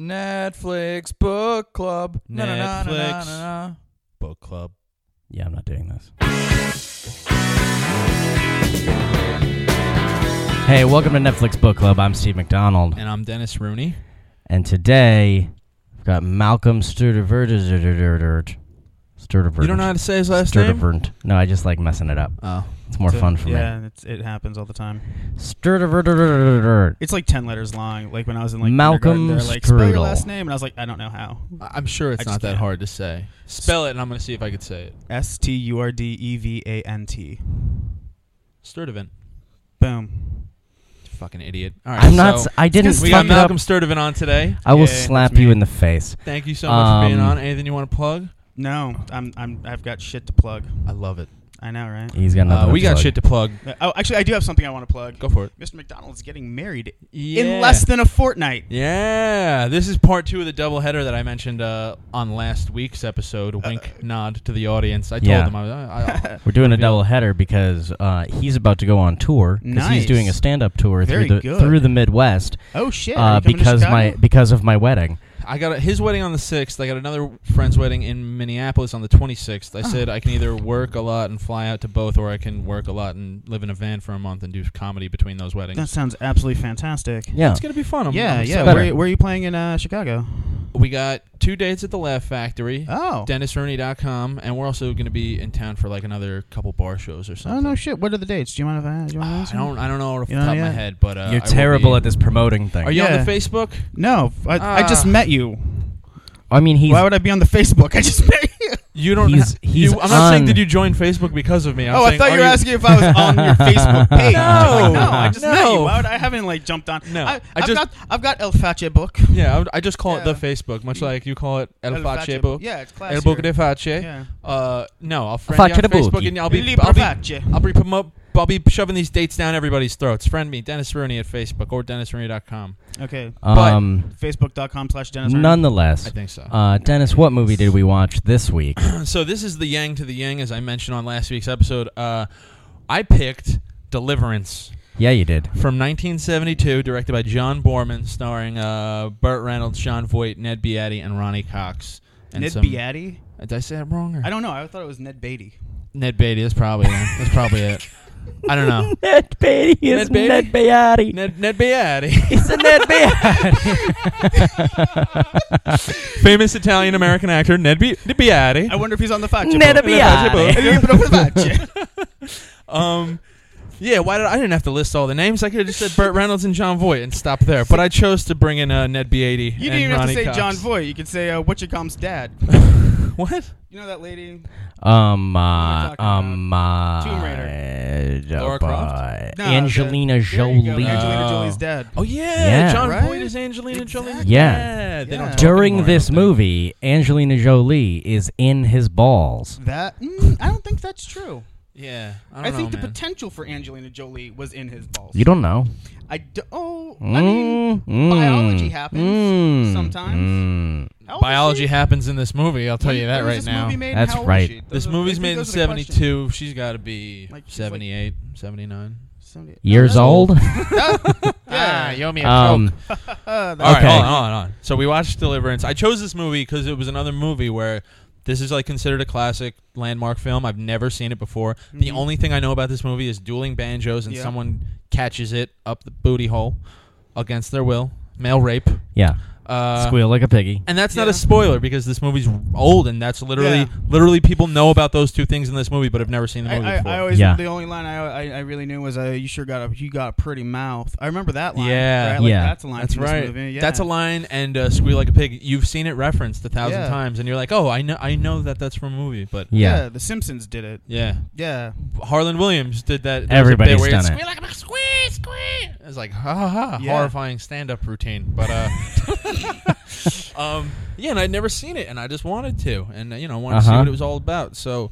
Netflix book club. Na, na, na, na, na, Netflix. na, na. Book club. Yeah, I'm not doing this. Hey, welcome to Netflix Book Club. I'm Steve McDonald, And I'm Dennis Rooney. and today we've got Malcolm Sturtevant. Sturtevant. You don't know how to say his last name? Sturtevant. No, I just like messing it up. Oh. It's more So, fun for me. yeah, it happens all the time. Sturtevant. It's like ten letters long. Like when I was in like Malcolm kindergarten, they're like spell your last name, and I was like, I don't know how. I- I'm sure it's I not that can't. hard to say. Spell it, and I'm going to see if I could say it. S T U R D E V A N T. Sturtevant. Boom. Fucking idiot. All right. I'm not. so s- I didn't we fuck got it up. Malcolm Sturtevant on today. I will Yeah, slap you me. in the face. Thank you so much for being Um, on. Anything you want to plug? No, I'm I'm I've got shit to plug. I love it. I know, right? He's got nothing. Uh, to we got plug. shit to plug. Uh, Oh, actually, I do have something I want to plug. Go for it. Mr. McDonald's getting married Yeah. in less than a fortnight. Yeah, this is part two of the doubleheader that I mentioned uh, on last week's episode. Wink, nod to the audience. I told Yeah. them I. I, I, We're doing a Reveal. double header because uh, he's about to go on tour because he's doing a stand-up tour Very through the good. through the Midwest Oh shit! uh, Are you coming to because my because of my wedding. I got a, his wedding on the sixth. I got another friend's wedding in Minneapolis on the twenty sixth. I said I can either work a lot and fly out to both, or I can work a lot and live in a van for a month and do comedy between those weddings. that sounds absolutely fantastic. Yeah, It's gonna be fun. I'm, yeah, I'm yeah. Where, where are you playing in uh, Chicago? We got two dates at the Laugh Factory. Oh. DennisRooney.com, and we're also going to be in town for like another couple bar shows or something. Oh no shit! What are the dates? Do you mind if I? Do you want to I don't. I don't know off the You top know of my yet? head, but uh, you're I will terrible be- at this promoting thing. Are you on Yeah. the Facebook? No, I, I just Ah. met you. I mean, he's Why would I be on the Facebook? I just met you. You don't. He's- ha- he's you, I'm not saying on- did you join Facebook because of me. I'm oh, I saying, thought you were asking if I was on your Facebook page. No. I'm like, no, I just met you. No. Why would I, I haven't like jumped on? No, I, I I've just- got I've got El Fache book. Yeah, I, would, I just call it the Yeah. Facebook, much like you call it El, Face book. Yeah, it's classic. El Book de classier. Face. Yeah. Uh, no, I'll friend Face you on de Facebook, Bookie. and I'll be, Libro I'll be, Face. I'll be promote. I'll be shoving these dates down everybody's throats. Friend me, Dennis Rooney at Facebook or DennisRooney.com. Okay. um. Facebook.com slash Dennis. Rooney. Nonetheless, I think so. uh, Dennis, what movie did we watch this week? so this is the Yang to the Yang, as I mentioned on last week's episode. Uh, I picked Deliverance yeah, you did. from 1972, directed by John Boorman, starring uh, Burt Reynolds, Sean Voight, Ned Beatty, and Ronnie Cox. And Ned some, Beatty. Did I say that wrong? Or? I don't know. I thought it was Ned Beatty. Ned Beatty. That's probably it. That's probably it. I don't know. Ned Beatty is Ned Beatty? Ned Beatty. Ned Ned Beatty, It's a Ned Beatty. famous Italian American actor Ned, Be- Beatty. I wonder if he's on the fact. Ned book. Beatty. Um, yeah, why did I didn't have to list all the names? I could have just said Burt Reynolds and Jon Voight and stop there. But I chose to bring in uh, Ned Beatty. You didn't even have to say Cox. Jon Voight. You could say uh, what your com's dad. What? You know that lady? Um, What uh, are we talking um, uh, Tomb Raider. uh, Laura Croft? uh, No, Angelina the- there you go, Jolie. Angelina. Jolie's dad. Oh yeah, Yeah. John Right? Voight is Angelina Jolie. Exactly. Yeah. they don't Yeah. During anymore, this don't movie, Angelina Jolie is in his balls. That mm, I don't think that's true. Yeah, I, I, don't think know, the man. potential for Angelina Jolie was in his balls. You don't know. I do, oh, I mean, Mm, biology mm, happens mm, sometimes. mm. how old is Biology happens in this movie. I'll tell When- you that right this now. Movie made? That's How old is right. she? This are- movie's made in those are the questions. 72. She's got to be Like, she's like- 78, 79. 70 Years no, old? Ah, you owe me a um, All that's- right, Okay. hold on, hold on, hold on. So we watched Deliverance. I chose this movie because it was another movie where this is like considered a classic landmark film. I've never seen it before. The Mhm. only thing I know about this movie is dueling banjos and Yeah. someone catches it up the booty hole against their will. Male rape. yeah. Uh, Squeal like a piggy. and that's not Yeah. a spoiler because this movie's old and that's literally Yeah. literally people know about those two things in this movie but have never seen the movie I, I, before. I always Yeah. the only line I, I, I really knew was uh, you sure got a you got a pretty mouth. I remember that line. Yeah. right? Like, Yeah. that's a line. That's from this right. movie, Yeah. That's a line, and uh, "Squeal Like a Pig." You've seen it referenced a thousand Yeah. times, and you're like, "Oh, I know, I know that that's from a movie." But Yeah. The Simpsons did it. yeah, Yeah. Harland Williams did that. there was a Everybody's where done it's, it. Squeal like a pig, squeal, squeal. It's like ha ha ha, Yeah. horrifying stand-up routine. But uh, um, yeah, and I'd never seen it, and I just wanted to, and uh, you know, wanted to see Uh-huh. what it was all about. So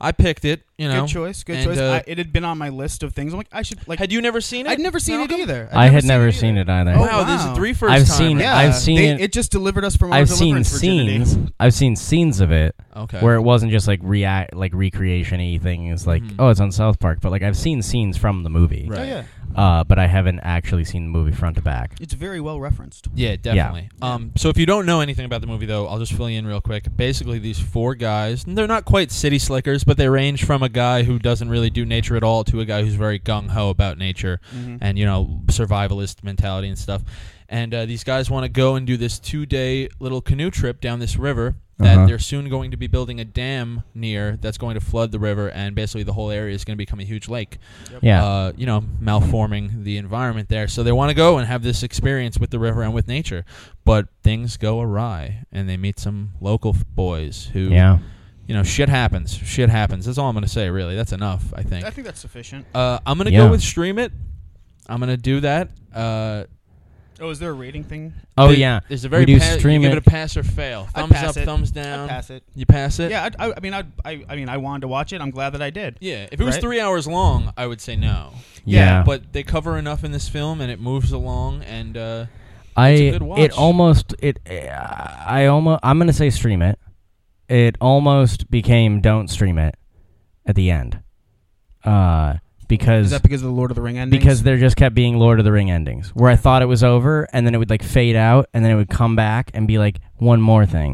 I picked it. You know, Good choice. Good and, choice. uh, I, it had been on my list of things. I'm like, I should like. had you never seen it? I'd never seen it either. I'd I had seen never it seen it either. Oh, Wow, this wow. is three first I've time. seen- Yeah, I've seen they- it- It just delivered us from our I've seen deliverance virginity. scenes. I've seen scenes of it. Okay. where it wasn't just like react like recreation-y things like Mhm. oh it's on South Park, but like I've seen scenes from the movie, Right. Oh yeah, uh, but I haven't actually seen the movie front to back. it's very well referenced. Yeah, definitely. Um, so if you don't know anything about the movie, though, I'll just fill you in real quick. Basically, these four guys, and they're not quite city slickers, but they range from a guy who doesn't really do nature at all to a guy who's very gung ho about nature Mhm. and you know survivalist mentality and stuff. And uh, these guys want to go and do this two day little canoe trip down this river that Uh-huh. they're soon going to be building a dam near that's going to flood the river, and basically the whole area is going to become a huge lake Yeah, uh, you know, malforming the environment there. So they want to go and have this experience with the river and with nature, but things go awry, and they meet some local f- boys who, yeah. you know, shit happens. Shit happens. That's all I'm gonna say. Really, that's enough. I think. I think that's sufficient. Uh, I'm gonna Yeah. go with stream it. I'm gonna do that. Uh, Oh, is there a rating thing? Oh there- yeah, There's a very do pa- you give it. it a pass or fail. I'd Thumbs pass up, it. thumbs I'd down. pass it. You pass it. Yeah, I'd, I, I mean, I'd, I, I mean, I wanted to watch it. I'm glad that I did. Yeah. If it was Right? three hours long, I would say no. yeah. But they cover enough in this film, and it moves along, and. Uh, I It's a good watch. it almost it I almost I'm gonna say stream it. It almost became don't stream it at the end, uh, because Is that because of the Lord of the Ring endings? because there just kept being Lord of the Ring endings where I thought it was over and then it would like fade out and then it would come back and be like one more thing,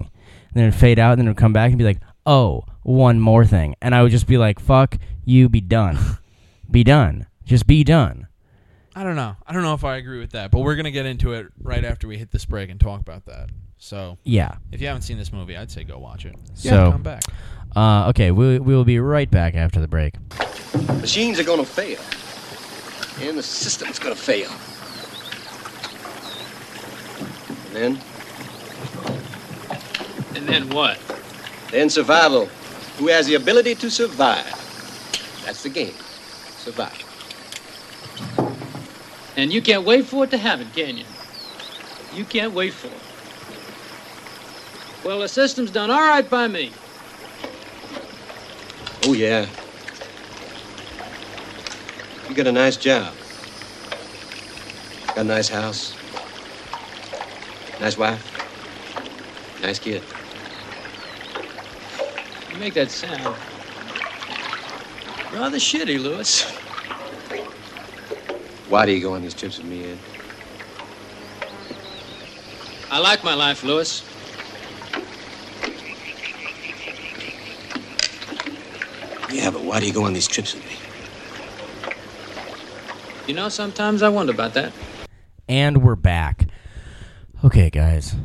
and then it would fade out and then it would come back and be like oh one more thing and I would just be like fuck you be done, be done, just be done. I don't know. I don't know if I agree with that, but we're gonna get into it right after we hit this break and talk about that. So Yeah. if you haven't seen this movie, I'd say go watch it. So- come back. Uh, okay, we we will be right back after the break. Machines are gonna fail. And the system's gonna fail. And then, And then what? then survival. Who has the ability to survive? That's the game. Survive. And you can't wait for it to happen, can you? You can't wait for it. Well, the system's done all right by me. Oh, yeah. You got a nice job. Got a nice house. Nice wife. Nice kid. You make that sound rather shitty, Lewis. Why do you go on these trips with me, Ed? I like my life, Lewis. Yeah, but why do you go on these trips with me? You know, sometimes I wonder about that. And we're back. Okay, guys.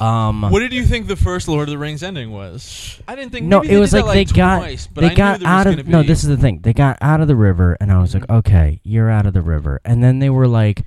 Um, What did you think the first Lord of the Rings ending was? I didn't think. no, maybe it was did like, that, they got twice, but they I got there out of no. This is the thing. They got out of the river, and I was like, okay, you're out of the river. And then they were like,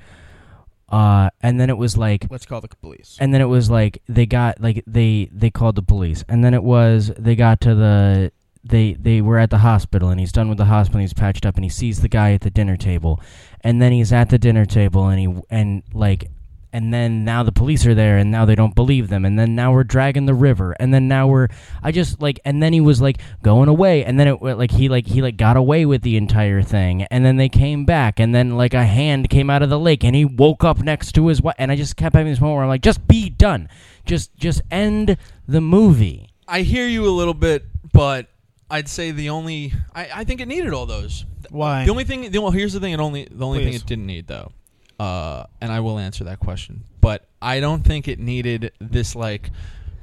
uh, and then it was like, let's call the police. and then it was like they got like they they called the police, and then it was they got to the they they were at the hospital, and he's done with the hospital. And he's patched up, and he sees the guy at the dinner table, and then he's at the dinner table, and he and like. And then now the police are there, and now they don't believe them. And then now we're dragging the river, and then now we're I just like, and then he was like going away, and then it like he like he like got away with the entire thing, and then they came back, and then like a hand came out of the lake, and he woke up next to his wife, and I just kept having this moment where I'm like, just be done, just just end the movie. I hear you a little bit, but I'd say the only I, I think it needed all those. Why? The only thing, the, well, here's the thing. It only the only thing it didn't need though, uh, and I will answer that question. But I don't think it needed this like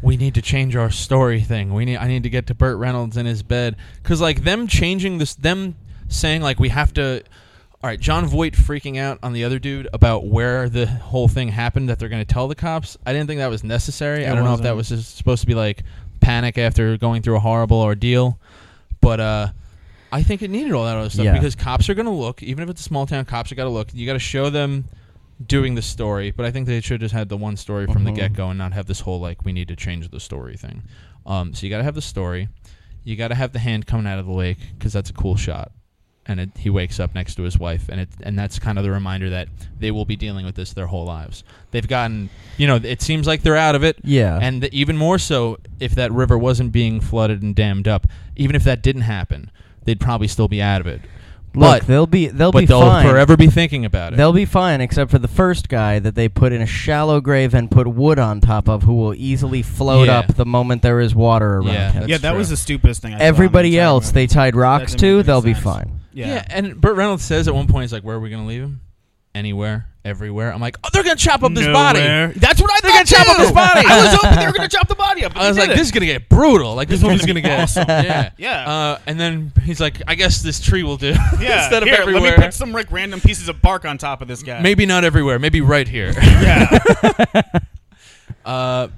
we need to change our story thing. We need I need to get to Burt Reynolds in his bed because like them changing this, them saying like we have to. All right, Jon Voight freaking out on the other dude about where the whole thing happened that they're going to tell the cops. I didn't think that was necessary. I don't know if that was just supposed to be like panic after going through a horrible ordeal, but uh, I think it needed all that other stuff Yeah. because cops are going to look, even if it's a small town, cops are got to look. You got to show them doing the story, but I think they should just had the one story from the Mhm. get go and not have this whole like we need to change the story thing. Um, so you got to have the story, you got to have the hand coming out of the lake because that's a cool shot, and it, he wakes up next to his wife, and it and that's kind of the reminder that they will be dealing with this their whole lives. They've gotten, you know, it seems like they're out of it, Yeah, and th- even more so if that river wasn't being flooded and dammed up. Even if that didn't happen, they'd probably still be out of it. Look, but they'll be they'll but be they'll fine. forever be thinking about it. They'll be fine, except for the first guy that they put in a shallow grave and put wood on top of, who will easily float Yeah. up the moment there is water around Yeah, him. yeah, that true. was the stupidest thing. I saw in Everybody else they tied rocks to, they'll any be fine. Yeah. Yeah. and Burt Reynolds says at one point, he's like, "Where are we going to leave him? Anywhere, everywhere." I'm like, "Oh, they're going to chop up this body." That's what I They're thought gonna chop up this body. I was hoping they were gonna chop the body up. I was like, didn't. "This is gonna get brutal. Like this This movie's one's gonna get awesome. yeah, Yeah. Uh, and then he's like, "I guess this tree will do." Yeah, Instead of here, everywhere. let me put some like random pieces of bark on top of this guy. Maybe not everywhere. Maybe right here. Yeah. Uh,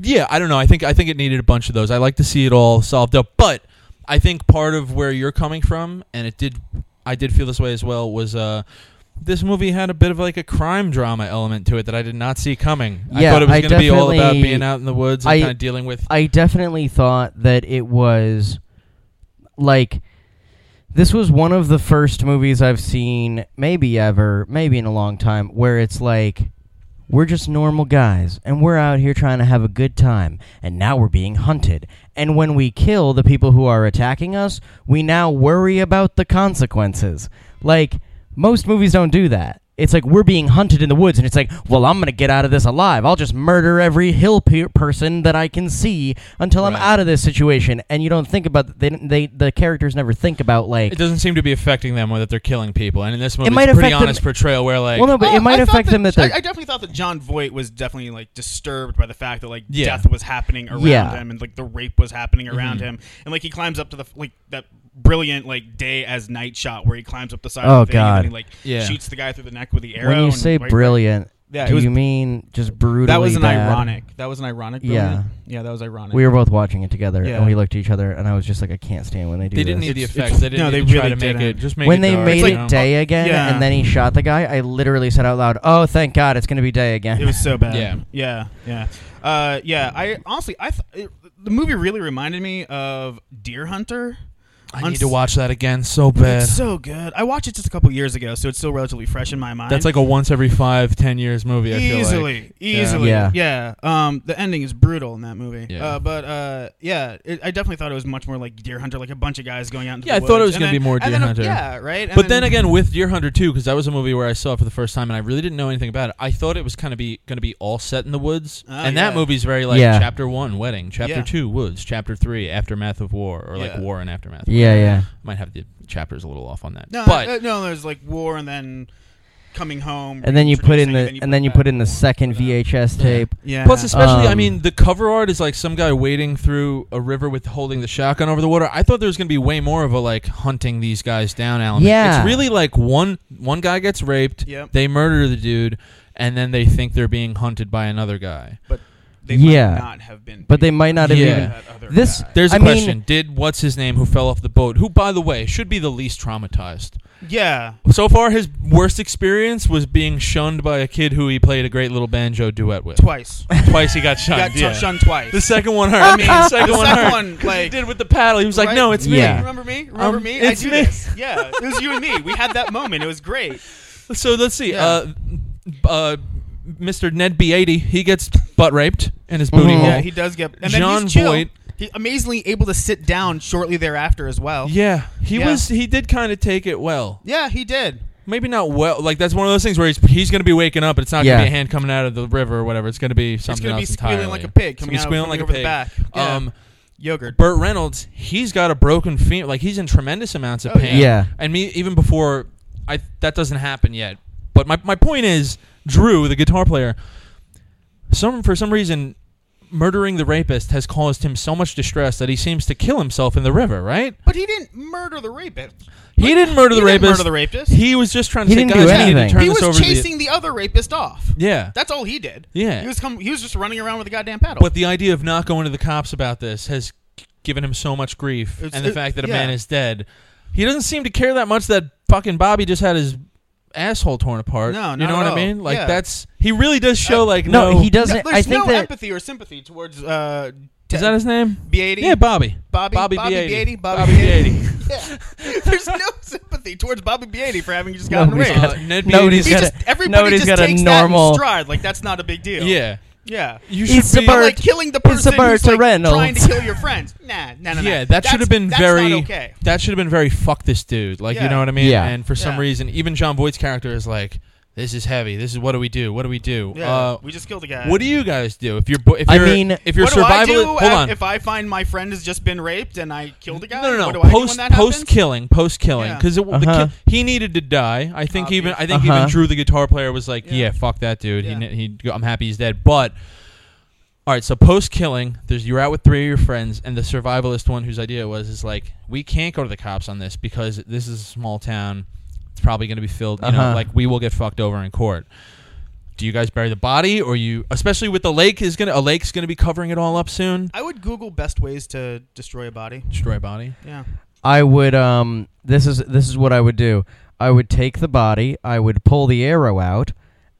yeah, I don't know. I think I think it needed a bunch of those. I like to see it all solved up, but I think part of where you're coming from, and it did, I did feel this way as well, was uh, this movie had a bit of like a crime drama element to it that I did not see coming. I Yeah, thought it was I going to be all about being out in the woods and I- kind of dealing with. I definitely thought that it was like this was one of the first movies I've seen, maybe ever, maybe in a long time, where it's like we're just normal guys and we're out here trying to have a good time and now we're being hunted. And when we kill the people who are attacking us, we now worry about the consequences. Like most movies don't do that. It's like we're being hunted in the woods, and it's like, well, I'm gonna get out of this alive. I'll just murder every hill pe- person that I can see until I'm out of this situation. And you don't think about they, they the characters never think about like it doesn't seem to be affecting them or that they're killing people. And in this movie, might it's a pretty affect them- honest portrayal where like, well, no, but Oh, it might I thought affect them that I, they're I definitely thought that Jon Voight was definitely like disturbed by the fact that like Yeah. death was happening around Yeah. him and like the rape was happening around Mhm. him and like he climbs up to the like that brilliant like day as night shot where he climbs up the side Oh, of the thing God. and he like Yeah. shoots the guy through the neck with the arrow. when you and, say like, brilliant. yeah, do was you mean just brutally? that was an bad? ironic. That was an ironic. Yeah. brilliant. yeah, that was ironic. We were both watching it together, Yeah. and we looked at each other, and I was just like, I can't stand when they do they didn't this. need the It's- effects. it's- They didn't no, need they to try really to make didn't. it just make when it they dark, made you it know? day again, Yeah. and then he shot the guy, I literally said out loud, "Oh, thank God, it's gonna be day again." It was so bad. Yeah. yeah, yeah, uh, yeah. I honestly, I th- it, the movie really reminded me of Deer Hunter. I need to watch that again so bad. It's so good. I watched it just a couple years ago, so it's still relatively fresh in my mind. That's like a once every five, ten years movie. I feel easily, like. easily, Yeah. yeah. Um, the ending is brutal in that movie. Yeah. Uh, but uh, yeah, it, I definitely thought it was much more like Deer Hunter, like a bunch of guys going out. Into Yeah, the I thought it was gonna be more Deer then, uh, Hunter. Yeah, right. And But then again, with Deer Hunter too, because that was a movie where I saw it for the first time and I really didn't know anything about it. I thought it was kind of be going to be all set in the woods, Oh, and that movie's very like Yeah. chapter one, wedding, chapter Yeah. two, woods, chapter three, aftermath of war, or like Yeah. war and aftermath. yeah, yeah. Yeah. Might have the chapters a little off on that, no, but uh, no, there's like war and then coming home, And then you put in the and then you put in the second. VHS tape. Yeah. Plus, especially, I Um, mean, the cover art is like some guy wading through a river with holding the shotgun over the water. I thought there was going to be way more of a like hunting these guys down element. Yeah. it's really like one one guy gets raped, Yep. they murder the dude, and then they think they're being hunted by another guy. They Yeah. might not have been, But they might not have Yeah. even. This- guy. There's a I mean- question: Did what's his name who fell off the boat? Who, by the way, should be the least traumatized. yeah, So far, his worst experience was being shunned by a kid who he played a great little banjo duet with. twice. Twice he got He shunned. got yeah. shunned twice. The second one hurt. I mean, the second the one second hurt. one, he like did with the paddle. He was like, Right? "No, it's me." Yeah. Remember me? Remember Um, me? it's I do me. this. Yeah, it was you and me. We had that moment. It was great. So let's see. Yeah. Uh, uh, Mr. Ned Beatty, he gets butt raped in his booty Mhm. hole. Yeah, he does get. And John then he's chill. Voight. He amazingly able to sit down shortly thereafter as well. Yeah, he Yeah. was. He did kind of take it well. Yeah, he did. Maybe not well. Like that's one of those things where he's he's going to be waking up, but it's not Yeah. going to be a hand coming out of the river or whatever. It's going to be It's something gonna be else squealing entirely. like a pig It's coming gonna out be squealing coming like a over pig. the back. Yeah. Um, Yogurt. Burt Reynolds, he's got a broken femur. Like he's in tremendous amounts of Oh, pain. Yeah. And me even before I that doesn't happen yet. But my my point is Drew, the guitar player, some for some reason murdering the rapist has caused him so much distress that he seems to kill himself in the river, right? but he didn't murder the rapist. He didn't murder the He didn't rapist. murder the rapist. He was just trying to He say, didn't guys, do we need to anything. turn he this was over to chasing the other rapist off. Yeah. That's all he did. Yeah. He was com- he was just running around with a goddamn paddle. But the idea of not going to the cops about this has given him so much grief, It's- and the it- fact that a yeah. man is dead, he doesn't seem to care that much that fucking Bobby just had his asshole torn apart. No, no. you not know at what I mean? Like Yeah. that's he really does show Uh, like No, no. he doesn't. No, there's I think no that empathy or sympathy towards uh, Is that his name? Beatty? Yeah, Bobby. Bobby, Bobby Bobby Beatty. Beatty, Bobby, Bobby Beatty. Beatty. yeah. There's no sympathy towards Bobby Beatty for having just gotten Nobody's raped. got- Uh, Ned nobody's Beatty- He got just, a- everybody nobody's just got a takes that in stride like that's not a big deal. Yeah. Yeah. You It's be- about- But like killing the It's person about who's like Reynolds. trying to kill your friends. Nah, nah, nah. nah. yeah, that should have been that's very. Not okay. That should have been very. Fuck this dude. Like you know what I mean? Yeah. And for some Yeah. reason, even Jon Voight's character is like, "This is heavy. This is what do we do? What do we do? Yeah, Uh, we just killed a guy. what do you guys do if you're if I you're mean- if you're what do survival? do hold if- on. if I find my friend has just been raped and I killed a guy? No, no, What no. do I do Post when that post happens? killing, post killing, Yeah. because Uh-huh. he needed to die. I think even I think Uh-huh. even Drew, the guitar player, was like, "Yeah, Yeah. fuck that dude. Yeah. He, he, I'm happy he's dead." But all right, so post killing, there's you're out with three of your friends, and the survivalist one whose idea was is like, we can't go to the cops on this because this is a small town. It's probably going to be filled. You know, Uh-huh. like we will get fucked over in court. Do you guys bury the body, or you, especially with the lake is gonna a lake's gonna be covering it all up soon? I would Google best ways to destroy a body. Destroy a body. Yeah. I would um this is this is what I would do. I would take the body, I would pull the arrow out,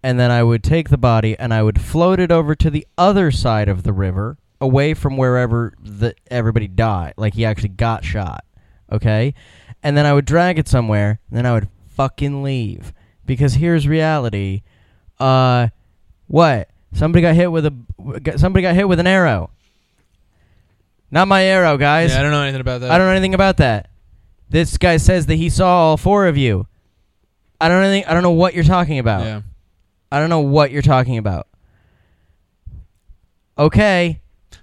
and then I would take the body and I would float it over to the other side of the river, away from wherever the everybody died, like he actually got shot. Okay? And then I would drag it somewhere, and then I would fucking leave. Because here's reality. Uh what? Somebody got hit with a somebody got hit with an arrow. Not my arrow, guys. Yeah, I don't know anything about that. I don't know anything about that. This guy says that he saw all four of you. I don't know anything. I don't know what you're talking about. Yeah. I don't know what you're talking about. Okay,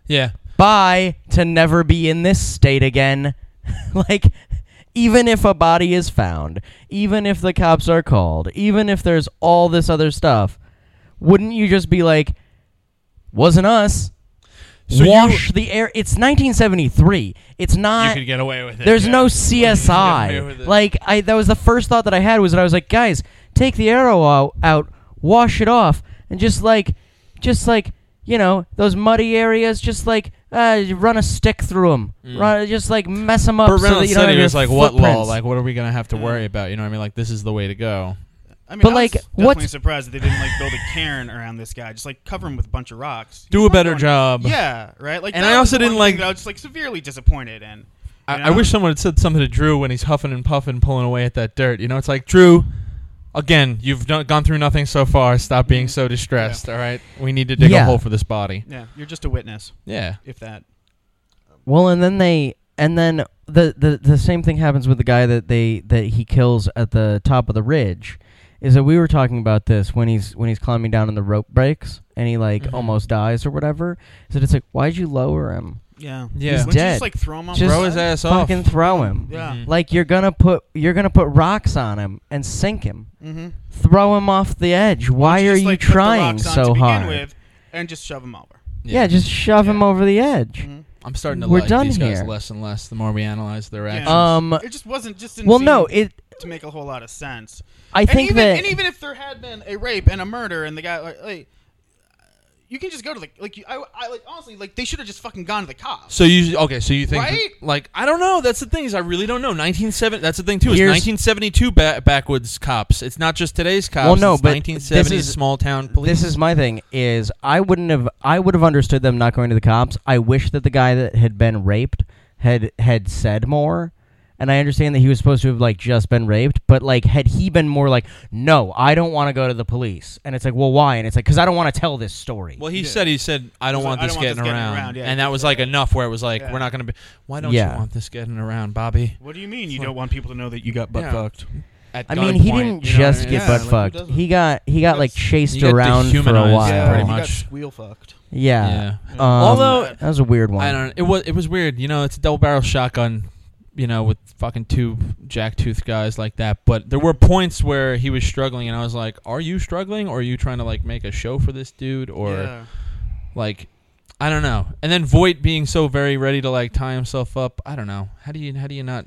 Yeah. bye to never be in this state again. like, even if a body is found, even if the cops are called, even if there's all this other stuff, wouldn't you just be like, wasn't us? So you- Wash the air. It's 1973. It's not. you could get away with it. There's yeah. no You could get away with CSI. Like I, that was the first thought that I had was that I was like, guys, take the arrow out, out, wash it off, and just like, just like, you know, those muddy areas, just like, uh, run a stick through them, run, just like mess them up. Burt so that Reynolds you don't said have he your was like, "What law? Like, what are we gonna have to worry about? You know what I mean? Like, this is the way to go." I mean, But, I like, was definitely what's- surprised that they didn't like build a cairn around this guy. Just like cover him with a bunch of rocks. Do a better going- job. Yeah, right. Like, And I also didn't like- I was just like severely disappointed in. I, I wish someone had said something to Drew when he's huffing and puffing, pulling away at that dirt. You know, it's like Drew. Again, you've done, gone through nothing so far. Stop being Mhm. so distressed. All right, we need to dig a hole for this body. Yeah, you're just a witness, Yeah, if that. Well, and then they, and then the, the the same thing happens with the guy that they that he kills at the top of the ridge. Is that we were talking about this when he's when he's climbing down and the rope breaks and he like Mhm. almost dies or whatever. Is that it's like why'd you lower him? Yeah, Yeah. He's Wouldn't you dead. just like throw him on Just throw his ass off. Fucking throw him. Yeah. Mhm. Like you're gonna put you're gonna put rocks on him and sink him. Mm-hmm. Throw him off the edge. Why are just, you like, put the trying rocks on so to begin hard? With, and just shove him over. yeah. just shove him Yeah. over the edge. Mhm. I'm starting to We're like done these guys here. less and less the more we analyze their Yeah. actions. Um. It just wasn't just didn't Well, seem no. It. to make a whole lot of sense. I and think even, that. and even if there had been a rape and a murder and the guy like, like you can just go to the like you, I, I like honestly like they should have just fucking gone to the cops. so you okay? So you think Right? like I don't know. That's the thing is I really don't know. 1970. That's the thing too. Is Here's- 1972 ba- backwoods cops? It's not just today's cops. Well, no, it's but 1970s this is- small town police. This is my thing. Is I wouldn't have. I would have understood them not going to the cops. I wish that the guy that had been raped had had said more. And I understand that he was supposed to have like just been raped, but like had he been more like, no, I don't want to go to the police, and it's like, well, why? And it's like, because I don't want to tell this story. Well, he Yeah. said he said I don't He's want like, I this don't want getting this getting around, around, yeah, and that was like that. enough. Where it was like Yeah. we're not going to be. Why don't Yeah. you want this getting around, Bobby? What do you mean you Like- don't want people to know that you got butt Yeah. fucked? At I mean, he gunpoint, didn't you know what I just mean? get Yeah, butt like, who fucked. doesn't? He got he got like got- chased he got around for a dehumanized, while. Yeah, pretty you much. got squeal fucked. Yeah. Yeah. Um, Although- that was a weird one. I don't. Know. It was it was weird. You know, it's a double barrel shotgun. You know, with fucking two jacktooth guys like that. But there were points where he was struggling, and I was like, "Are you struggling, or are you trying to like make a show for this dude, or yeah. like?" I don't know. And then Voight being so very ready to like tie himself up. I don't know. How do you how do you not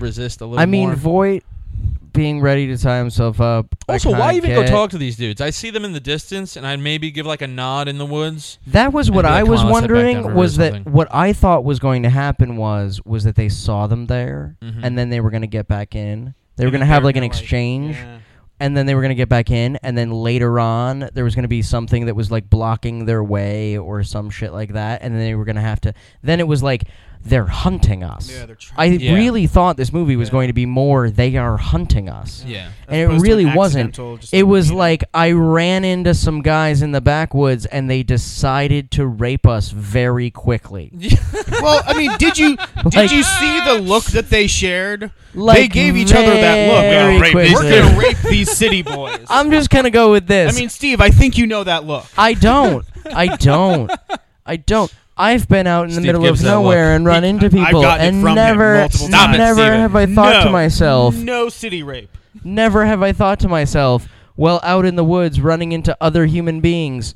resist a little I mean, more? Voight being ready to tie himself up. Also, why kinda even go talk to these dudes? I see them in the distance, and I'd maybe give like a nod in the woods. That was what And I like, was "Come on, let's head back wondering. Was that something." what I thought was going to happen? Was was that they saw them there, Mhm. and then they were going to get back in. They were going to have like an gonna, exchange, yeah. and then they were going to get back in, and then later on there was going to be something that was like blocking their way or some shit like that, and then they were going to have to. Then it was like they're hunting us. Yeah, they're trying. I Yeah. really thought this movie was Yeah. going to be more they are hunting us. Yeah. And it really an wasn't. It was beat up. like I ran into some guys in the backwoods and they decided to rape us very quickly. well, I mean, did you did Like- you see the look that they shared? they gave each other that look. very We're gonna rape, these- quickly. we're gonna rape these city boys. I'm just gonna go with this. I mean, Steve, I think you know that look. I don't. I don't. I don't. I've been out in the Steve middle of nowhere and run He- into people and never, Stop never have I thought to myself, no city rape. never have I thought to myself, well, out in the woods running into other human beings.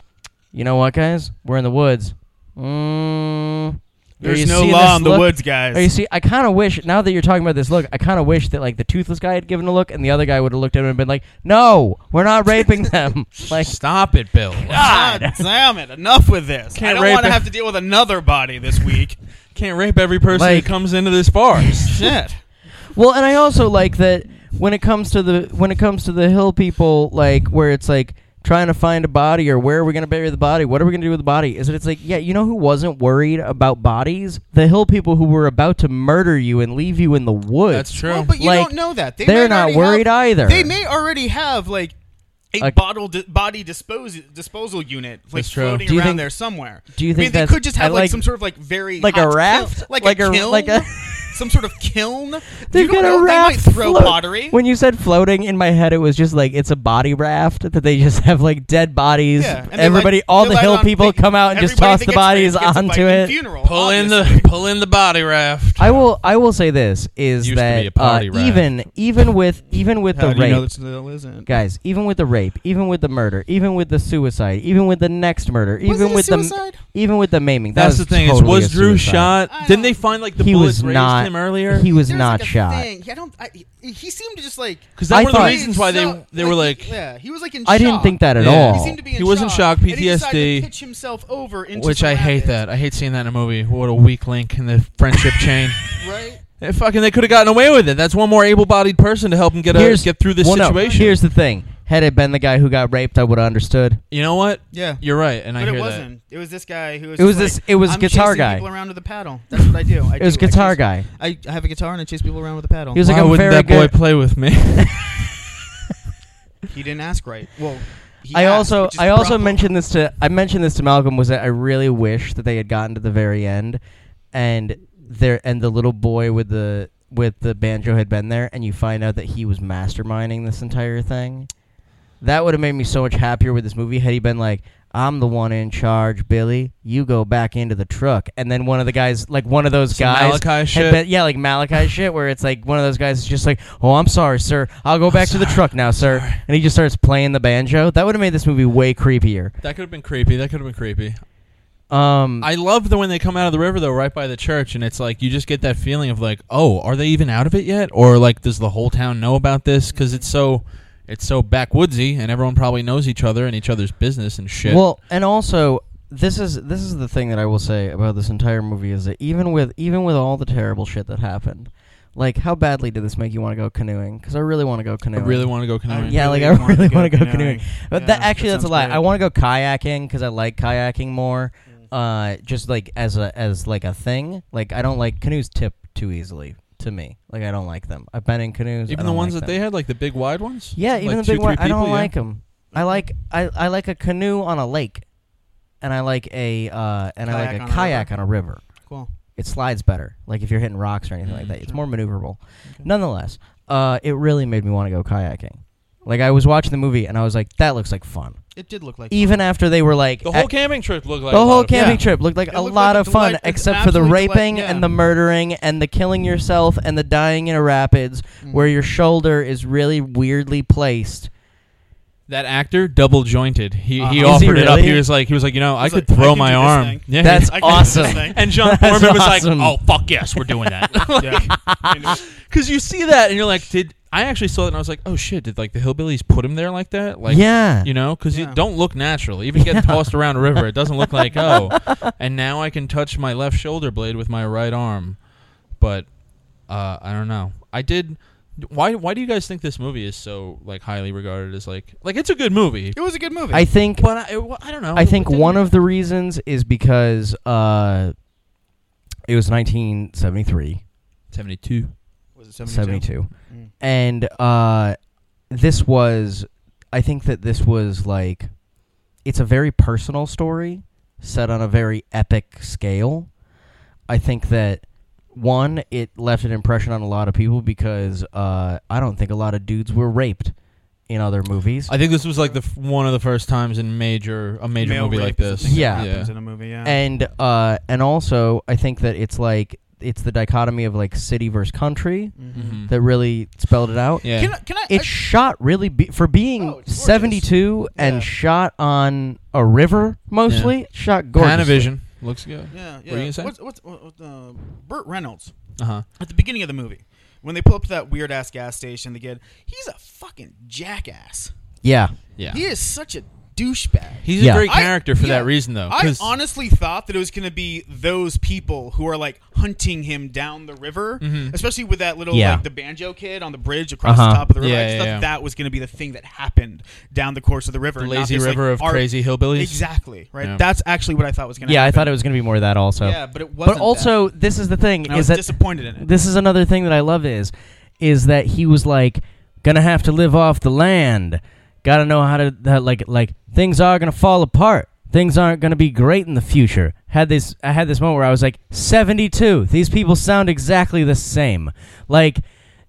You know what, guys? We're in the woods. Mm, There's no law in the look? woods, guys. You see? I kind of wish now that you're talking about this look. I kind of wish that like the toothless guy had given a look, and the other guy would have looked at him and been like, "No, we're not raping them." like, Stop it, Bill. God damn it! Enough with this. Can't I don't want to have to deal with another body this week. Can't rape every person Like- that comes into this forest. Shit. Well, and I also like that when it comes to the when it comes to the hill people, like where it's like trying to find a body or where are we going to bury the body? What are we going to do with the body? Is it? It's like yeah, you know who wasn't worried about bodies? The hill people who were about to murder you and leave you in the woods. That's true. Well, but you Like, don't know that. They they're not worried have- either. They may already have like a Like- bottle di- body dispose disposal unit like That's true. floating Do you around think- there somewhere. do you I think mean, they could just have like, like- some sort of like very like hot a raft, kiln- like, like a, a kiln? like a. some sort of kiln. They're you don't got a. They raft might throw float- pottery. When you said floating, in my head it was just like it's a body raft that they just have like dead bodies. yeah, and they Everybody, light- all they the hill on- people they- come out and just toss the bodies raped onto it. Funeral, Pull in the pull in the body raft. I will. I will say this is Used to that be a uh, raft. even even with even with How the do you know rape, still isn't? guys, even with the rape, even with the murder, even with the suicide, even with the next murder, Was even it with suicide? the even with the maiming. That That's was the thing. Totally is was Drew suicide. shot? Didn't they find like the He bullet was not- him earlier? He was There's not like a shot. Thing. I don't. I, he- he seemed to just like. Because I that one of the thought- reasons why they So- they were like, yeah, he was like in. I didn't shock. think that at Yeah. all. He seemed to be in He was in shock, and he decided PTSD. to pitch himself over into which some I hate rapids, that. I hate seeing that in a movie. What a weak link in the friendship chain. Right. Eh, fucking, they could have gotten away with it. That's one more able-bodied person to help him get a, Here's- get through this well, no, situation. here's the thing: had it been the guy who got raped, I would have understood. you know what? Yeah. You're right, and I But hear it that. wasn't. It was this guy who was. It was just this- like, it was I'm guitar chasing guy. People around with a paddle. That's what I do. I It was do. I guitar chase- guy. I, I have a guitar and I chase people around with a paddle. He was like Why a wouldn't very that boy good. play with me? he didn't ask right. Well, he I asked, also which is I the also problem. mentioned this to I mentioned this to Malcolm was that I really wish that they had gotten to the very end and there and the little boy with the with the banjo had been there and you find out that he was masterminding this entire thing. That would have made me so much happier with this movie had he been like I'm the one in charge, Billy. You go back into the truck, and then one of the guys, like one of those Some guys, Malachi shit? been- yeah, like Malachi shit, where it's like one of those guys is just like, "Oh, I'm sorry, sir. I'll go back to the truck now, sir," and he just starts playing the banjo. That would have made this movie way creepier. that could have been creepy. That could have been creepy. Um, I love the when they come out of the river though, right by the church, and it's like you just get that feeling of like, oh, are they even out of it yet, or like does the whole town know about this? Because it's so, it's so backwoodsy, and everyone probably knows each other and each other's business and shit. Well, and also this is this is the thing that I will say about this entire movie is that even with even with all the terrible shit that happened, like how badly did this make you want to go canoeing? Because I really want to go canoeing. I really want to go canoeing. yeah, like I really wanna really go want to go canoeing. canoeing. But Yeah, that actually that that's a lie. great. I want to go kayaking because I like kayaking more. Uh, just like as a as like a thing. Like I don't like canoes tip too easily to me. Like I don't like them. I've been in canoes. Even the ones like that them. they had, like the big wide ones. Yeah, Like even the two, big one. I don't people, yeah. like them. I like I, I like a canoe on a lake, and I like a uh, and I Kayak like on a a kayak river. on a river. Cool. It slides better. Like if you're hitting rocks or anything like that, it's more maneuverable. Nonetheless, uh, it really made me want to go kayaking. Like I was watching the movie and I was like, that looks like fun. It did look like Even after they were like, The whole at- camping trip looked like the a lot whole of camping Yeah. trip looked like It a looked lot like of a fun, delight- except for the absolute delight, raping yeah. and the murdering and the killing yourself and the dying in a rapids, Mm. where your shoulder is really weirdly placed. That actor double jointed. He Uh-huh. he Is he offered it up. He was like he was like you know I He's could like, I throw can my do this arm. thing. Yeah. That's I can do this awesome. thing. and John That's Foreman was awesome. like, "Oh fuck yes, we're doing that." Yeah. Because you see that and you're like, "Did I actually saw it?" And I was like, "Oh shit! Did like the hillbillies put him there like that?" Like, yeah, you know, because Yeah. you don't look natural. Even getting tossed around a river, it doesn't look like oh. And now I can touch my left shoulder blade with my right arm, but uh, I don't know. I did. Why? Why do you guys think this movie is so like highly regarded as like like it's a good movie? It was a good movie. I think But I, I don't know. I think one of the reasons is because uh, It was 1973. Seventy two. Was it 72? 72. Mm. And uh, this was, I think that this was like, it's a very personal story set on a very epic scale. I think that one, it left an impression on a lot of people because uh, I don't think a lot of dudes were raped in other movies. I think this was like the f- one of the first times in major a major Male movie rape like is a this. thing that Yeah. happens in a movie. Yeah. and uh, and also I think that it's like it's the dichotomy of like city versus country Mhm. that really spelled it out. Yeah. Can I, can I, It's I- shot really be- for being Oh, it's gorgeous. 72 and Yeah. shot on a river mostly. Shot gorgeous. Panavision looks good. yeah, yeah. What are you gonna say? What's, what's, what, uh, Burt Reynolds Uh huh. at the beginning of the movie when they pull up to that weird ass gas station? The kid, he's a fucking jackass. Yeah. Yeah. He is such a douchebag. He's Yeah. a great I- character for yeah. that reason, though. I 'cause- honestly thought that it was going to be those people who are like hunting him down the river, Mhm. especially with that little Yeah. like the banjo kid on the bridge across Uh-huh. the top of the river. Yeah, I just yeah, thought yeah. that was going to be the thing that happened down the course of the river. the not lazy this, like, river of art- crazy hillbillies. Exactly right. Yeah. That's actually what I thought was going to. Happen. Yeah, I happen. thought it was going to be more of that also. Yeah, but it wasn't. but also this is the thing that. And I is was that disappointed in it. this is another thing that I love is is that he was like gonna have to live off the land. Got to know how to that, like like things are gonna fall apart. Things aren't gonna be great in the future. Had this I had this moment where I was like 72. These people sound exactly the same. Like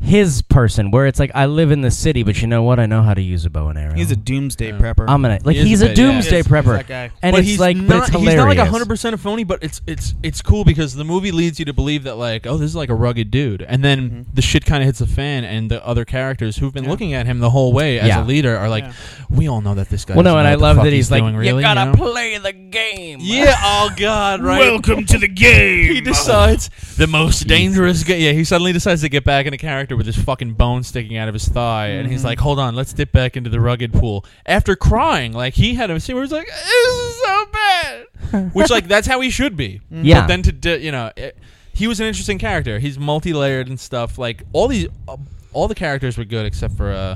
his person where it's like I live in the city, but you know what? I know how to use a bow and arrow. He's a doomsday Yeah. prepper. I'm gonna like He is he's a a, bit, yeah. doomsday He is- he's prepper. that guy. And but it's he's like not, but it's hilarious. he's not like hundred percent a phony, but it's it's it's cool because the movie leads you to believe that like oh this is like a rugged dude, and then Mhm. the shit kind of hits the fan, and the other characters who've been Yeah. looking at him the whole way as Yeah. a leader are like Yeah. we all know that this guy. Well, no, doesn't and I what the love fuck that he's like, doing, really, you gotta know? play the game. Yeah. Oh God. Right. Welcome to the game. he decides the most dangerous guy. Yeah, he suddenly decides to get back into character with his fucking bone sticking out of his thigh, and he's Mhm. like, "Hold on, let's dip back into the rugged pool." After crying, like he had a scene where he's like, "This is so bad," which like that's how he should be. Yeah. But then to di- you know, it, he was an interesting character. He's multi-layered and stuff. Like all these, uh, all the characters were good except for uh,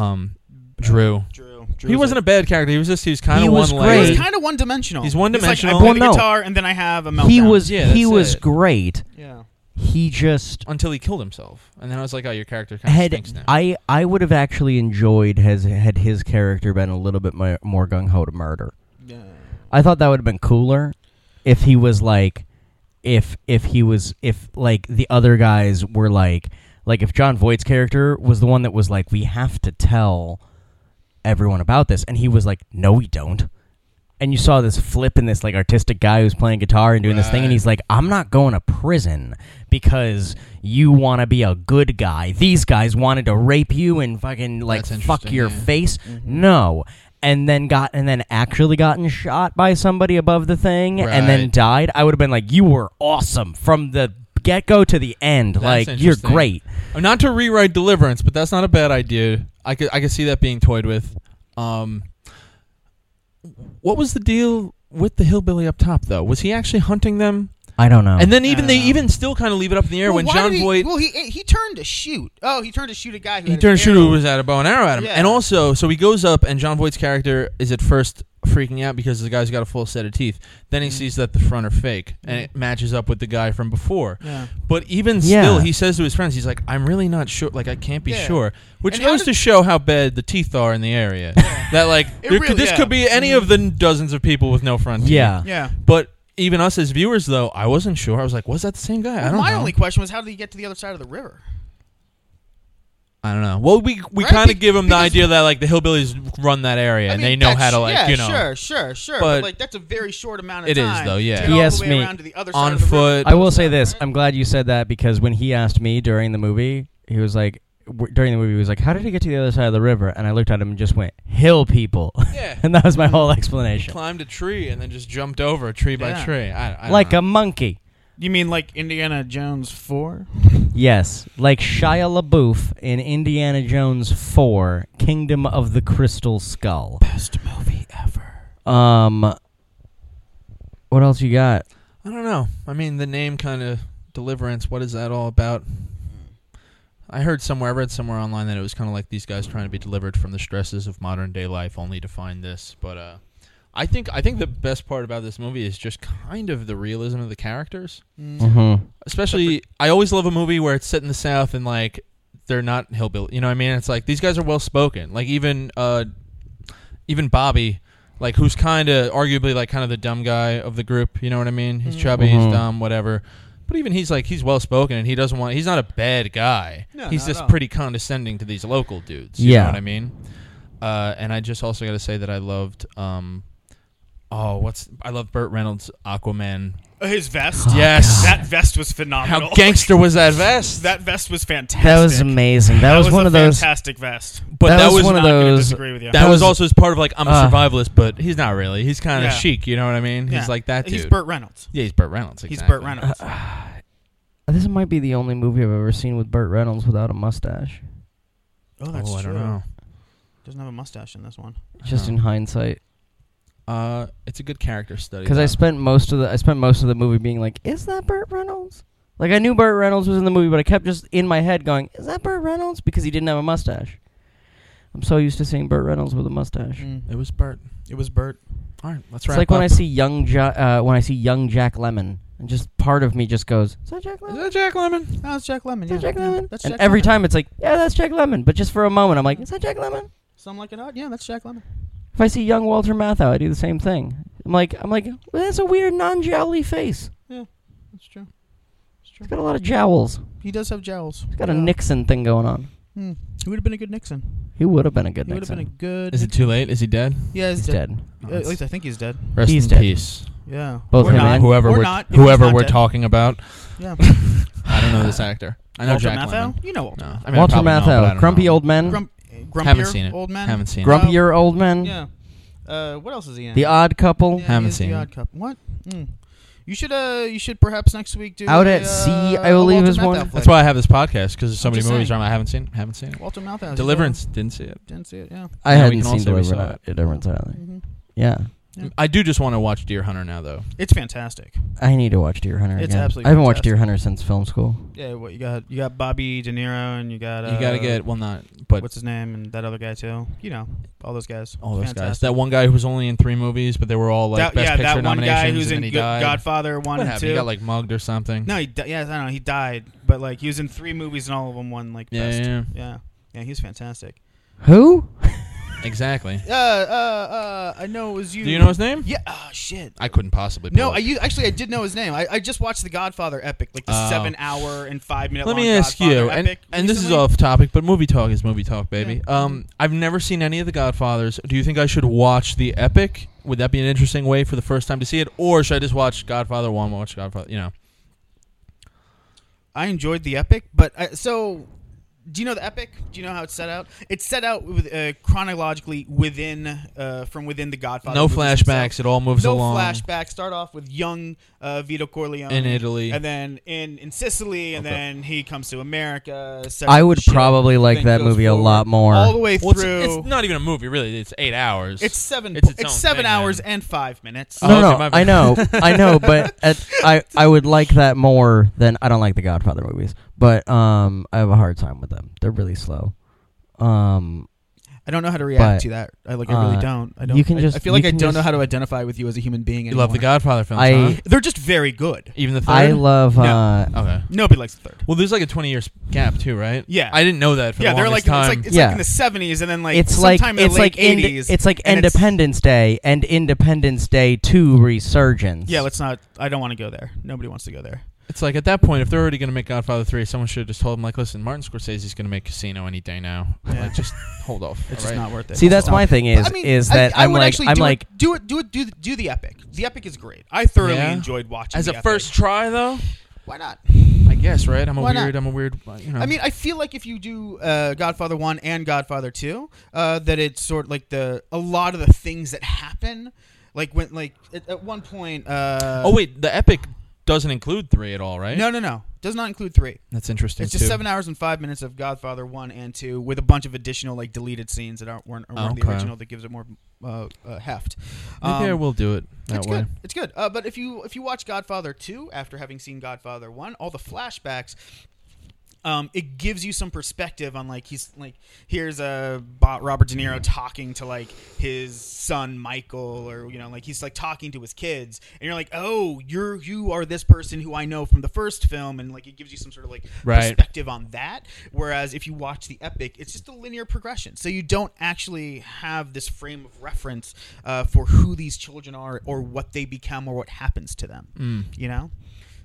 um, Drew. Drew. Drew He was wasn't a bad character. He was just he was kind He of one He great. layered. was kind of one dimensional. He's one-dimensional. Like, I play Well, the no. guitar and then I have a meltdown. he was Yeah, he that's was it. great. Yeah. He just until he killed himself, and then I was like, "Oh, your character kind of had stinks now." I I would have actually enjoyed has had his character been a little bit more, more gung ho to murder. Yeah. I thought that would have been cooler if he was like if if he was if like the other guys were like like if Jon Voight's character was the one that was like we have to tell everyone about this. And he was like no we don't. And you saw this flip in this like artistic guy who's playing guitar and doing this thing and he's like i'm not going to prison because you want to be a good guy. These guys wanted to rape you and fucking like That's fuck interesting, your yeah. face. No. And then got and then actually gotten shot by somebody above the thing and then Right. died. I would have been like you were awesome from the get-go to the end. Like you're interesting. great. Uh, Not to rewrite Deliverance, but that's not a bad idea. I could I could see that being toyed with. Um, what was the deal with the hillbilly up top though? Was he actually hunting them? i don't know And then even they Uh, even still kind of leave it up in the air Well, when why John did he, Voight Well, he he turned to shoot. Oh, he turned to shoot a guy who he had turned an to shoot arrow. who was at a bow and arrow at him. Yeah. And also, so he goes up, and Jon Voight's character is at first freaking out because the guy's got a full set of teeth. Then he Mhm. sees that the front are fake, and it matches up with the guy from before. Yeah. But even Yeah. still, he says to his friends, he's like, "I'm really not sure. Like, I can't be Yeah. sure." Which And goes to show how bad the teeth are in the area. that like, there really- could, this yeah. could be any of the dozens of people with no front teeth. yeah Yeah. But even us as viewers, though, I wasn't sure. I was like, "Was that the same guy?" I don't my know. only question was how did he get to the other side of the river? I don't know. Well, we we Right, kind be- of give them the because- idea that like the hillbillies run that area I and mean, they know that's- how to like yeah, you know Sure, sure, sure. But But, like that's a very short amount of time. it is, time. though, yeah. To get He all asked the way me around to the other side on of the river. foot. I will say this. I'm glad you said that because when he asked me during the movie, he was like, w- during the movie, he was like, "How did he get to the other side of the river?" And I looked at him and just went, "Hill people," yeah. and that was my whole explanation. climbed a tree and then just jumped over tree by Yeah. tree. I, I don't Like know. a monkey. You mean like Indiana Jones four? Yes, like Shia LaBeouf in Indiana Jones 4: Kingdom of the Crystal Skull. Best movie ever. Um, what else you got? I don't know. I mean, the name kind of deliverance. What is that all about? I heard somewhere, I read somewhere online that it was kind of like these guys trying to be delivered from the stresses of modern day life, only to find this. But uh, I think I think the best part about this movie is just kind of the realism of the characters. Mm-hmm. Especially, I always love a movie where it's set in the South and like they're not hillbilly. You know what I mean? It's like these guys are well spoken. Like even uh, even Bobby, like who's kind of arguably like kind of the dumb guy of the group. You know what I mean? He's chubby, Mhm. he's dumb, whatever. But even he's like he's well spoken and he doesn't want. He's not a bad guy. No, he's not at just all. pretty condescending to these local dudes. You Yeah. know what I mean? Uh, and I just also got to say that I loved. Um, oh, what's I love Burt Reynolds Aquaman. Uh, His vest. Yes. That vest was phenomenal. How gangster was that vest? that vest was fantastic. That was amazing. That, That was, one a of those. fantastic vest. but that that, was was one of Not gonna those- disagree with you. That, That was, was- also as part of like I'm a uh, survivalist, but he's not really. He's kind of Yeah. chic. You know what I mean? Yeah. He's like that dude. He's Burt Reynolds. Yeah, he's Burt Reynolds. He's. Burt Reynolds. This might be the only movie I've ever seen with Burt Reynolds without a mustache. oh, that's oh, I true. don't know. Doesn't have a mustache in this one. Just Oh. in hindsight, Uh, it's a good character study. because I though. spent most of the I spent most of the movie being like, "Is that Burt Reynolds?" Like I knew Burt Reynolds was in the movie, but I kept just in my head going, "Is that Burt Reynolds?" Because he didn't have a mustache. I'm so used to seeing Burt Reynolds with a mustache. It was Burt. It was Burt. All right, let's It's wrap like when. I see young ja- uh, when I see young Jack Lemmon, and just part of me just goes, "Is that Jack Lemmon? Is that Jack Lemmon? Oh, that's Jack Lemmon. Is Yeah, that Jack yeah, Lemmon? That's and Jack every Lemmon. time it's like, yeah, that's Jack Lemmon. But just for a moment, I'm like, is that Jack Lemmon? Something like it odd. Yeah, that's Jack Lemmon. If I see young Walter Matthau, I do the same thing. I'm like, I'm like, well, that's a weird non-jowly face. Yeah, that's true. That's true. He's got a lot of jowls. He does have jowls. He's got a Nixon thing going on. Hmm. He would have been a good Nixon. He would have been a good He would have been a good. Is it too late? Is he dead? Yeah, he's, He's dead. dead. Uh, at least I think he's dead. Rest He's in dead. peace. Yeah. Both or him not. and- whoever or we're not. whoever we're dead. talking about. Yeah. I don't know this actor. I know Walter Jack Matthau? Lemmon. You know Walter. No, Matthau. I mean, Walter probably know, but I Matthau, don't grumpy know. old men, Grump, grumpier Haven't seen it. old man. Haven't seen it. grumpier old men, Yeah. Uh, what else is he in? The Odd Couple, Yeah, Haven't he is seen the it. Odd Couple. What? Mm. You should uh you should perhaps next week do Out a, at Sea, uh, I a believe Walter is Matthau one. flick. That's why I have this podcast because there's so I'm many just movies saying. I haven't seen. Haven't seen it. Walter Matthau. Deliverance didn't see it. Didn't see it. Yeah. I Yeah, we hadn't can seen also Deliverance resaw either. Deliverance either. hmm Yeah, I do just want to watch Deer Hunter now, though. It's fantastic. I need to watch Deer Hunter It's again. absolutely I haven't watched fantastic. Deer Hunter since film school. Yeah. What you got? You got Bobby De Niro and you got uh, you got to get well, not but what's his name and that other guy too. You know all those guys. all those guys. That one guy who was only in three movies, but they were all like That- best yeah, picture that one guy who's in then he Good- died. Godfather one what and happened? two. He got like mugged or something. no, he di- yeah, I don't know. He died, but like he was in three movies and all of them won like Yeah, best. yeah. yeah, yeah. He's fantastic. Who? exactly. Uh, uh, uh, I know it was you. Do you know his name? Yeah. Oh shit. I couldn't possibly. No, pull I it. u- actually I did know his name. I, I just watched the Godfather epic, like the Oh. seven hour and five minute. Let long me ask Godfather you, and, epic and this is recently. off topic, but movie talk is movie talk, baby. Yeah. Um, I've never seen any of the Godfathers. Do you think I should watch the epic? Would that be an interesting way for the first time to see it, or should I just watch Godfather one, watch Godfather? You know, I enjoyed the epic, but I, so do you know the epic? Do you know how it's set out? It's set out with, uh, chronologically within uh, from within the Godfather. no flashbacks. itself. It all moves No along flashbacks. Start off with young uh, Vito Corleone in Italy. and then in in Sicily, and Okay. then he comes to America. I would shit, probably like that goes movie a lot more. all the way Well, it's, through. it's not even a movie, really. It's eight hours. It's seven. It's It's, its own seven thing, hours man. and five minutes. Oh, no, okay, no, my I know, I know, but at, I I would like that more than I don't like the Godfather movies, but um I have a hard time with them. They're really slow. Um, I don't know how to react But, to that. I like. I really uh, don't. I don't. you can I- just- I feel like I can don't know just- how to identify with you as a human being. you love the anymore. Godfather films, I- huh? They're just very good. Even the third. I love No. uh okay. Nobody likes the third. Well, there's like a 20 year gap too, right? Yeah. I didn't know that for yeah, the they're like longest time. it's like it's Yeah. like in the seventies, and then like it's like sometime in it's the late like ind- eighties. it's like and it's- Independence Day and Independence Day Two Resurgence. yeah, let's not. I don't want to go there. Nobody wants to go there. It's like at that point, if they're already going to make Godfather 3, someone should have just told them, like, listen, Martin Scorsese Scorsese's going to make Casino any day now. Yeah. Like, just hold off. It's all just right? not worth it. See, that's Hold my on. thing is I mean, is I- that I am would like actually I'm do like it, do it, do it, do the, do the epic. The epic is great. I thoroughly Yeah? enjoyed watching As the a epic. first try, though, Why not? I guess, right? I'm a Why not? weird, I'm a weird, uh, you know. I mean, I feel like if you do uh, Godfather One and Godfather Two, uh, that it's sort of like the a lot of the things that happen, like when like at, at one point. Uh, oh, wait, the epic doesn't include 3 at all, right? no, no, no, does not include three. That's interesting, It's just too. seven hours and five minutes of Godfather One and Two, with a bunch of additional like deleted scenes that aren't weren't, weren't the original. That gives it more uh, uh, heft. Maybe I Um, will do it that it's way. good. It's good. Uh, but if you if you watch Godfather two after having seen Godfather one, all the flashbacks um, it gives you some perspective on like he's like here's a uh, Robert De Niro talking to like his son Michael or you know like he's like talking to his kids and you're like oh you're you are this person who I know from the first film and like it gives you some sort of like Right. perspective on that whereas if you watch the epic it's just a linear progression so you don't actually have this frame of reference uh, for who these children are or what they become or what happens to them Mm. you know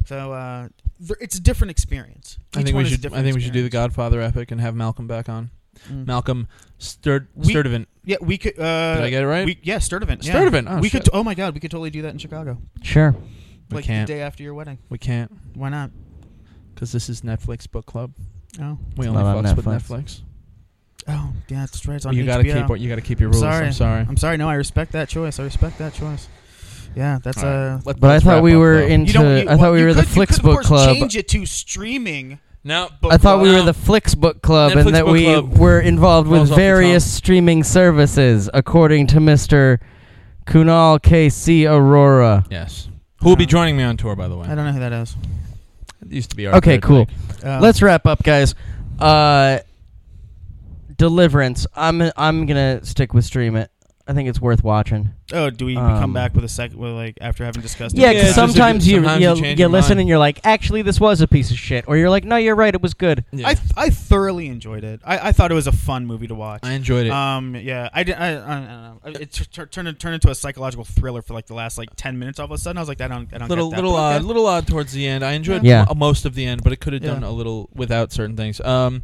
so uh, th- it's a different experience I Each think we one is a should. I different think we should do the experience. Godfather epic and have Malcolm back on. Mm. Malcolm Sturd We- Sturdivant. Yeah, we could. Uh, Did I get it right? We, yeah, Sturdivant. Yeah. Sturdivant, oh, we shit. could. Oh my god, we could totally do that in Chicago. Sure. We like can't. the day after your wedding. We can't Why not? because this is Netflix book club. Oh, We It's only not on fucks with Netflix. Netflix. oh, yeah, that's right. It's on you HBO. gotta keep. You gotta keep your rules. sorry. I'm sorry. I'm sorry. No, I respect that choice. I respect that choice. Yeah, that's All right. uh. Let- But I let's thought we up, were though. in- You don't. You, I thought we you were the could, you could, of Flixbook course, Club. Change it to streaming. No. Book I thought we were the Flix Book Club Netflix and that Book we Club were involved with off the various tongue. streaming services, according to Mr. Kunal KC Aurora. Yes. Who will be Uh, joining me on tour, by the way? I don't know who that is. It used to be our Okay, third cool. leg. Uh, Let's wrap up, guys. Uh, Deliverance. I'm I'm gonna stick with Stream It. I think it's worth watching. Oh, do we Um, come back with a second? With like after having discussed? It? Yeah, because just if sometimes you- you sometimes you, you you, your listen mind. and you're like, actually, this was a piece of shit, or you're like, no, you're right, it was good. Yeah. I I thoroughly enjoyed it. I, I thought it was a fun movie to watch. I enjoyed it. Um, yeah, I did. I, I, I don't know. It t- t- turned turned into a psychological thriller for like the last like ten minutes. All of a sudden, I was like, I don't, I don't little get that. little odd, okay. little odd towards the end. I enjoyed Yeah. mo- most of the end, but it could have done Yeah. a little without certain things. Um,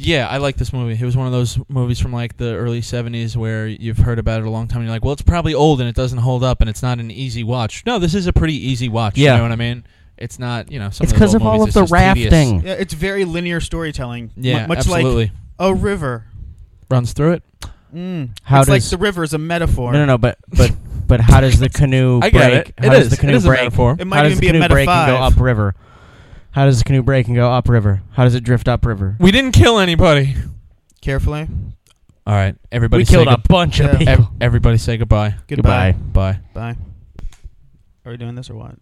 yeah, I like this movie. It was one of those movies from like the early '70s where you've heard about it a long time. and You're like, well, it's probably old and it doesn't hold up, and it's not an easy watch. No, this is a pretty easy watch. Yeah. you know what I mean. It's not, you know, some It's because because of all of the rafting. Yeah, it's very linear storytelling. Yeah, much absolutely. like a river. Runs through it. Mm. How it's like does- the river is a metaphor. No, no, no, but but but how does the canoe I break? get it. How It does is. the canoe It is a break? metaphor. It might how does even the be a canoe meta break and go five. upriver? How does the canoe break and go upriver? How does it drift upriver? We didn't kill anybody. Carefully. All right, everybody. we say killed a good- bunch Yeah. of people. ev- everybody say goodbye. Goodbye. Goodbye. Bye. Bye. Are we doing this or what?